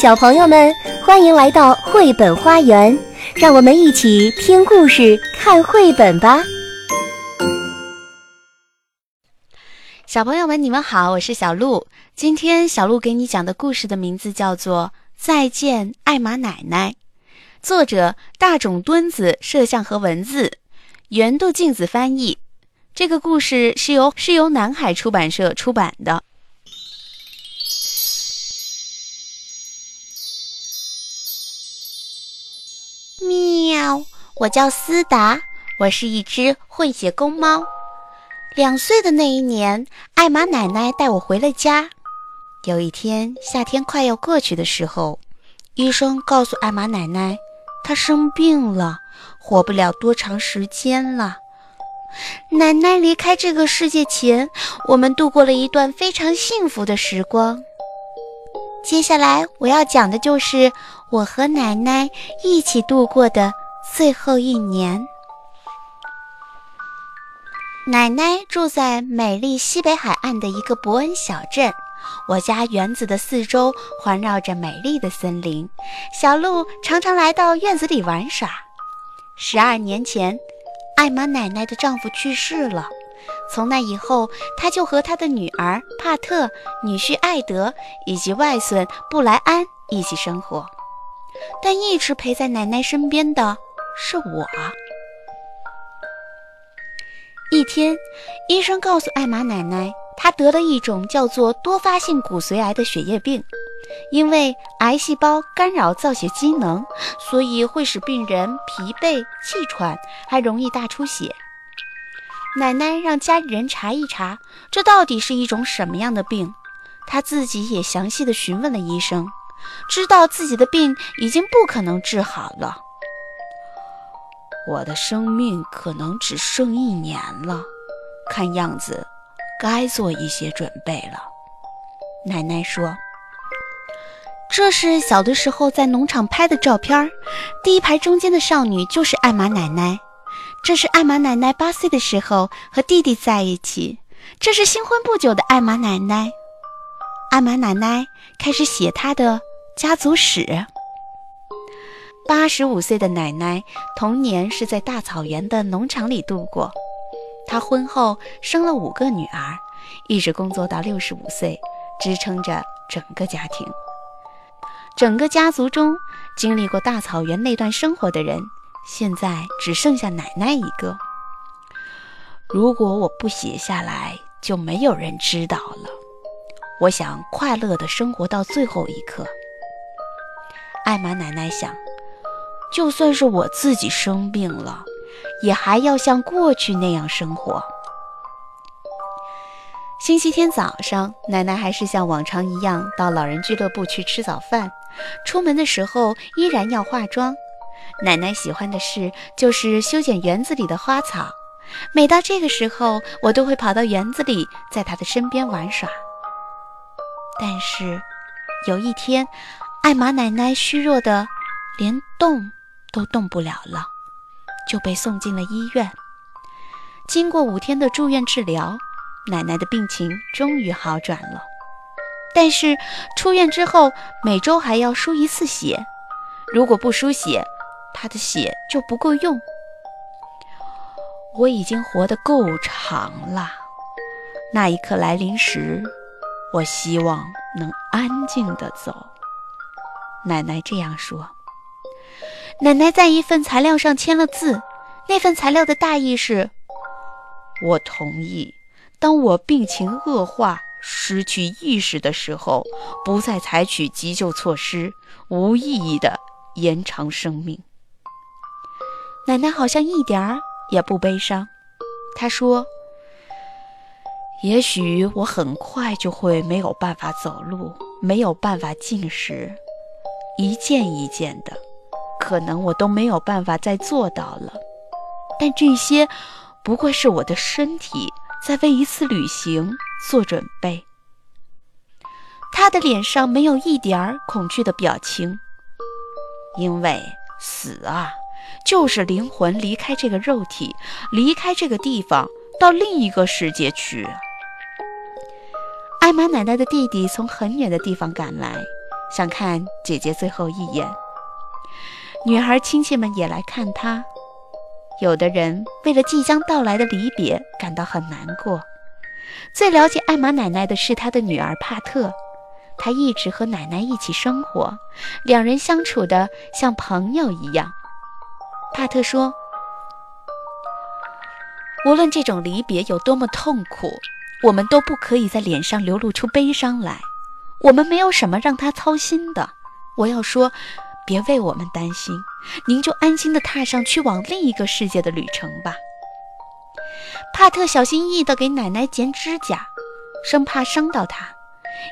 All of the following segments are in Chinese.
小朋友们，欢迎来到绘本花园，让我们一起听故事、看绘本吧。小朋友们，你们好，我是小鹿。今天小鹿给你讲的故事的名字叫做《再见，艾玛奶奶》，作者大冢敦子，摄像和文字，圆度镜子翻译。这个故事是由是由南海出版社出版的。喵！我叫思达，我是一只混血公猫。两岁的那一年，艾玛奶奶带我回了家。有一天，夏天快要过去的时候，医生告诉艾玛奶奶，她生病了，活不了多长时间了。奶奶离开这个世界前，我们度过了一段非常幸福的时光。接下来我要讲的就是我和奶奶一起度过的最后一年。奶奶住在美丽西北海岸的一个伯恩小镇，我家园子的四周环绕着美丽的森林，小鹿常常来到院子里玩耍。十二年前，艾玛奶奶的丈夫去世了。从那以后，他就和他的女儿帕特、女婿艾德以及外孙布莱安一起生活。但一直陪在奶奶身边的是我。一天，医生告诉艾玛奶奶，她得了一种叫做多发性骨髓癌的血液病，因为癌细胞干扰造血机能，所以会使病人疲惫、气喘，还容易大出血。奶奶让家里人查一查，这到底是一种什么样的病？她自己也详细的询问了医生，知道自己的病已经不可能治好了。我的生命可能只剩一年了，看样子该做一些准备了。奶奶说：“这是小的时候在农场拍的照片，第一排中间的少女就是艾玛奶奶。”这是艾玛奶奶八岁的时候和弟弟在一起。这是新婚不久的艾玛奶奶。艾玛奶奶开始写她的家族史。八十五岁的奶奶童年是在大草原的农场里度过。她婚后生了五个女儿，一直工作到六十五岁，支撑着整个家庭。整个家族中经历过大草原那段生活的人。现在只剩下奶奶一个。如果我不写下来，就没有人知道了。我想快乐的生活到最后一刻。艾玛奶奶想，就算是我自己生病了，也还要像过去那样生活。星期天早上，奶奶还是像往常一样到老人俱乐部去吃早饭。出门的时候依然要化妆。奶奶喜欢的事就是修剪园子里的花草。每到这个时候，我都会跑到园子里，在她的身边玩耍。但是，有一天，艾玛奶奶虚弱的连动都动不了了，就被送进了医院。经过五天的住院治疗，奶奶的病情终于好转了。但是出院之后，每周还要输一次血，如果不输血，她的血就不够用。我已经活得够长了。那一刻来临时，我希望能安静地走。奶奶这样说。奶奶在一份材料上签了字，那份材料的大意是：我同意，当我病情恶化、失去意识的时候，不再采取急救措施，无意义的延长生命。奶奶好像一点儿也不悲伤，她说：“也许我很快就会没有办法走路，没有办法进食，一件一件的，可能我都没有办法再做到了。但这些不过是我的身体在为一次旅行做准备。”他的脸上没有一点儿恐惧的表情，因为死啊！就是灵魂离开这个肉体，离开这个地方，到另一个世界去。艾玛奶奶的弟弟从很远的地方赶来，想看姐姐最后一眼。女孩亲戚们也来看她，有的人为了即将到来的离别感到很难过。最了解艾玛奶奶的是她的女儿帕特，她一直和奶奶一起生活，两人相处的像朋友一样。帕特说：“无论这种离别有多么痛苦，我们都不可以在脸上流露出悲伤来。我们没有什么让她操心的。我要说，别为我们担心，您就安心的踏上去往另一个世界的旅程吧。”帕特小心翼翼地给奶奶剪指甲，生怕伤到她，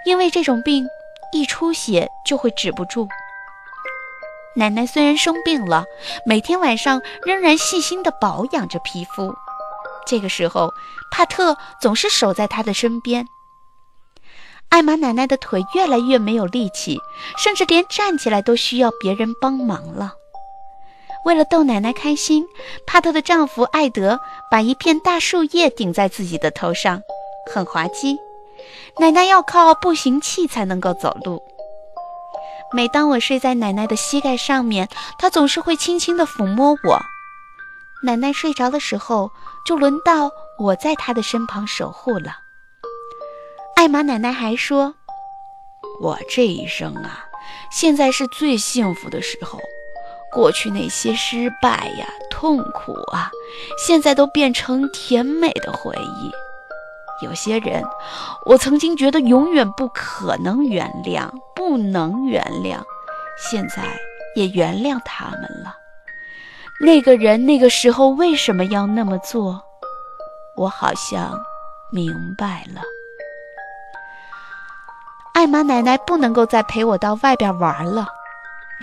因为这种病一出血就会止不住。奶奶虽然生病了，每天晚上仍然细心地保养着皮肤。这个时候，帕特总是守在她的身边。艾玛奶奶的腿越来越没有力气，甚至连站起来都需要别人帮忙了。为了逗奶奶开心，帕特的丈夫艾德把一片大树叶顶在自己的头上，很滑稽。奶奶要靠步行器才能够走路。每当我睡在奶奶的膝盖上面，她总是会轻轻地抚摸我。奶奶睡着的时候，就轮到我在她的身旁守护了。艾玛奶奶还说：“我这一生啊，现在是最幸福的时候。”过去那些失败呀、痛苦啊，现在都变成甜美的回忆。有些人，我曾经觉得永远不可能原谅、不能原谅，现在也原谅他们了。那个人那个时候为什么要那么做？我好像明白了。艾玛奶奶不能够再陪我到外边玩了。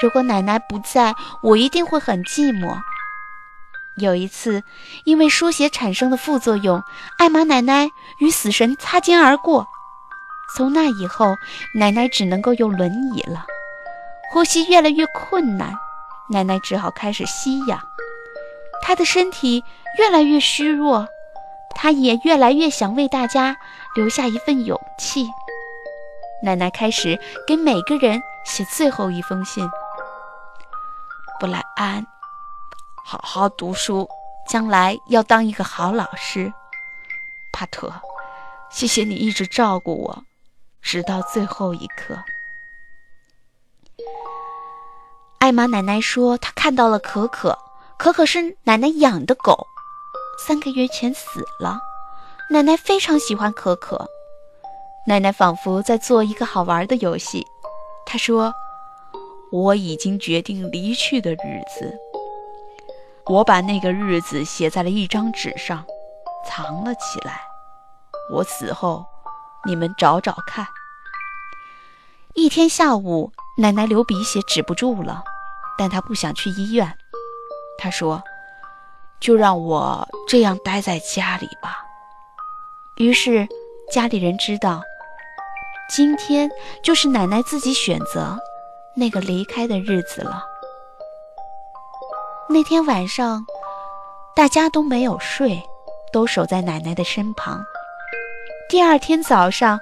如果奶奶不在，我一定会很寂寞。有一次，因为输血产生的副作用，艾玛奶奶与死神擦肩而过。从那以后，奶奶只能够用轮椅了，呼吸越来越困难，奶奶只好开始吸氧。她的身体越来越虚弱，她也越来越想为大家留下一份勇气。奶奶开始给每个人写最后一封信。布莱安，好好读书，将来要当一个好老师。帕特，谢谢你一直照顾我，直到最后一刻。艾玛奶奶说，她看到了可可，可可是奶奶养的狗，三个月前死了。奶奶非常喜欢可可，奶奶仿佛在做一个好玩的游戏。她说。我已经决定离去的日子，我把那个日子写在了一张纸上，藏了起来。我死后，你们找找看。一天下午，奶奶流鼻血止不住了，但她不想去医院。她说：“就让我这样待在家里吧。”于是，家里人知道，今天就是奶奶自己选择。那个离开的日子了。那天晚上，大家都没有睡，都守在奶奶的身旁。第二天早上，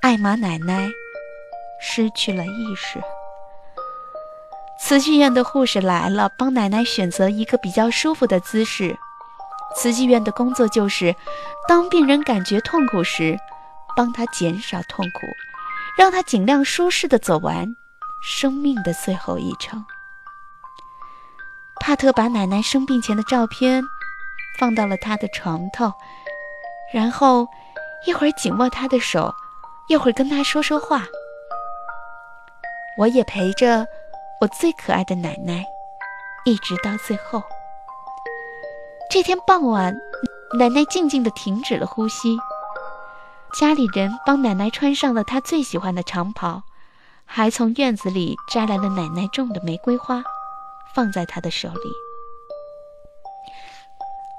艾玛奶奶失去了意识。慈济院的护士来了，帮奶奶选择一个比较舒服的姿势。慈济院的工作就是，当病人感觉痛苦时，帮他减少痛苦，让他尽量舒适的走完。生命的最后一程。帕特把奶奶生病前的照片放到了他的床头，然后一会儿紧握她的手，一会儿跟她说说话。我也陪着我最可爱的奶奶，一直到最后。这天傍晚，奶奶静静地停止了呼吸。家里人帮奶奶穿上了她最喜欢的长袍。还从院子里摘来了奶奶种的玫瑰花，放在她的手里。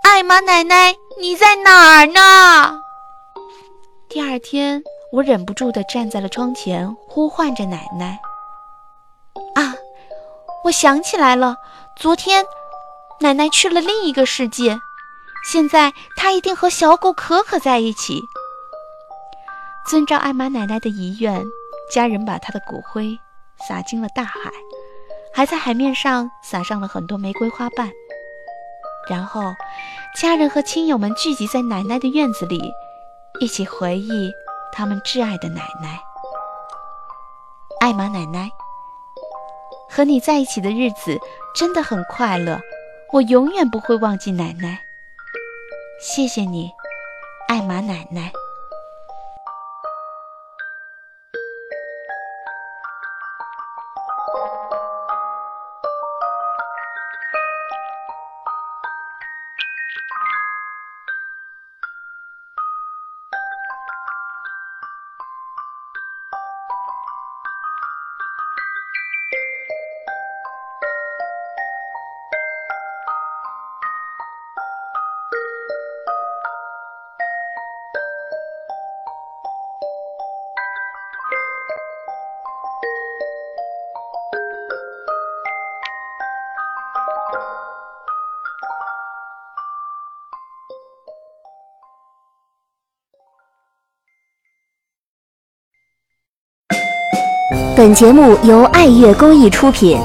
艾玛奶奶，你在哪儿呢？第二天，我忍不住地站在了窗前，呼唤着奶奶。啊，我想起来了，昨天奶奶去了另一个世界，现在她一定和小狗可可在一起。遵照艾玛奶奶的遗愿。家人把她的骨灰撒进了大海，还在海面上撒上了很多玫瑰花瓣。然后，家人和亲友们聚集在奶奶的院子里，一起回忆他们挚爱的奶奶——艾玛奶奶。和你在一起的日子真的很快乐，我永远不会忘记奶奶。谢谢你，艾玛奶奶。本节目由爱乐公益出品。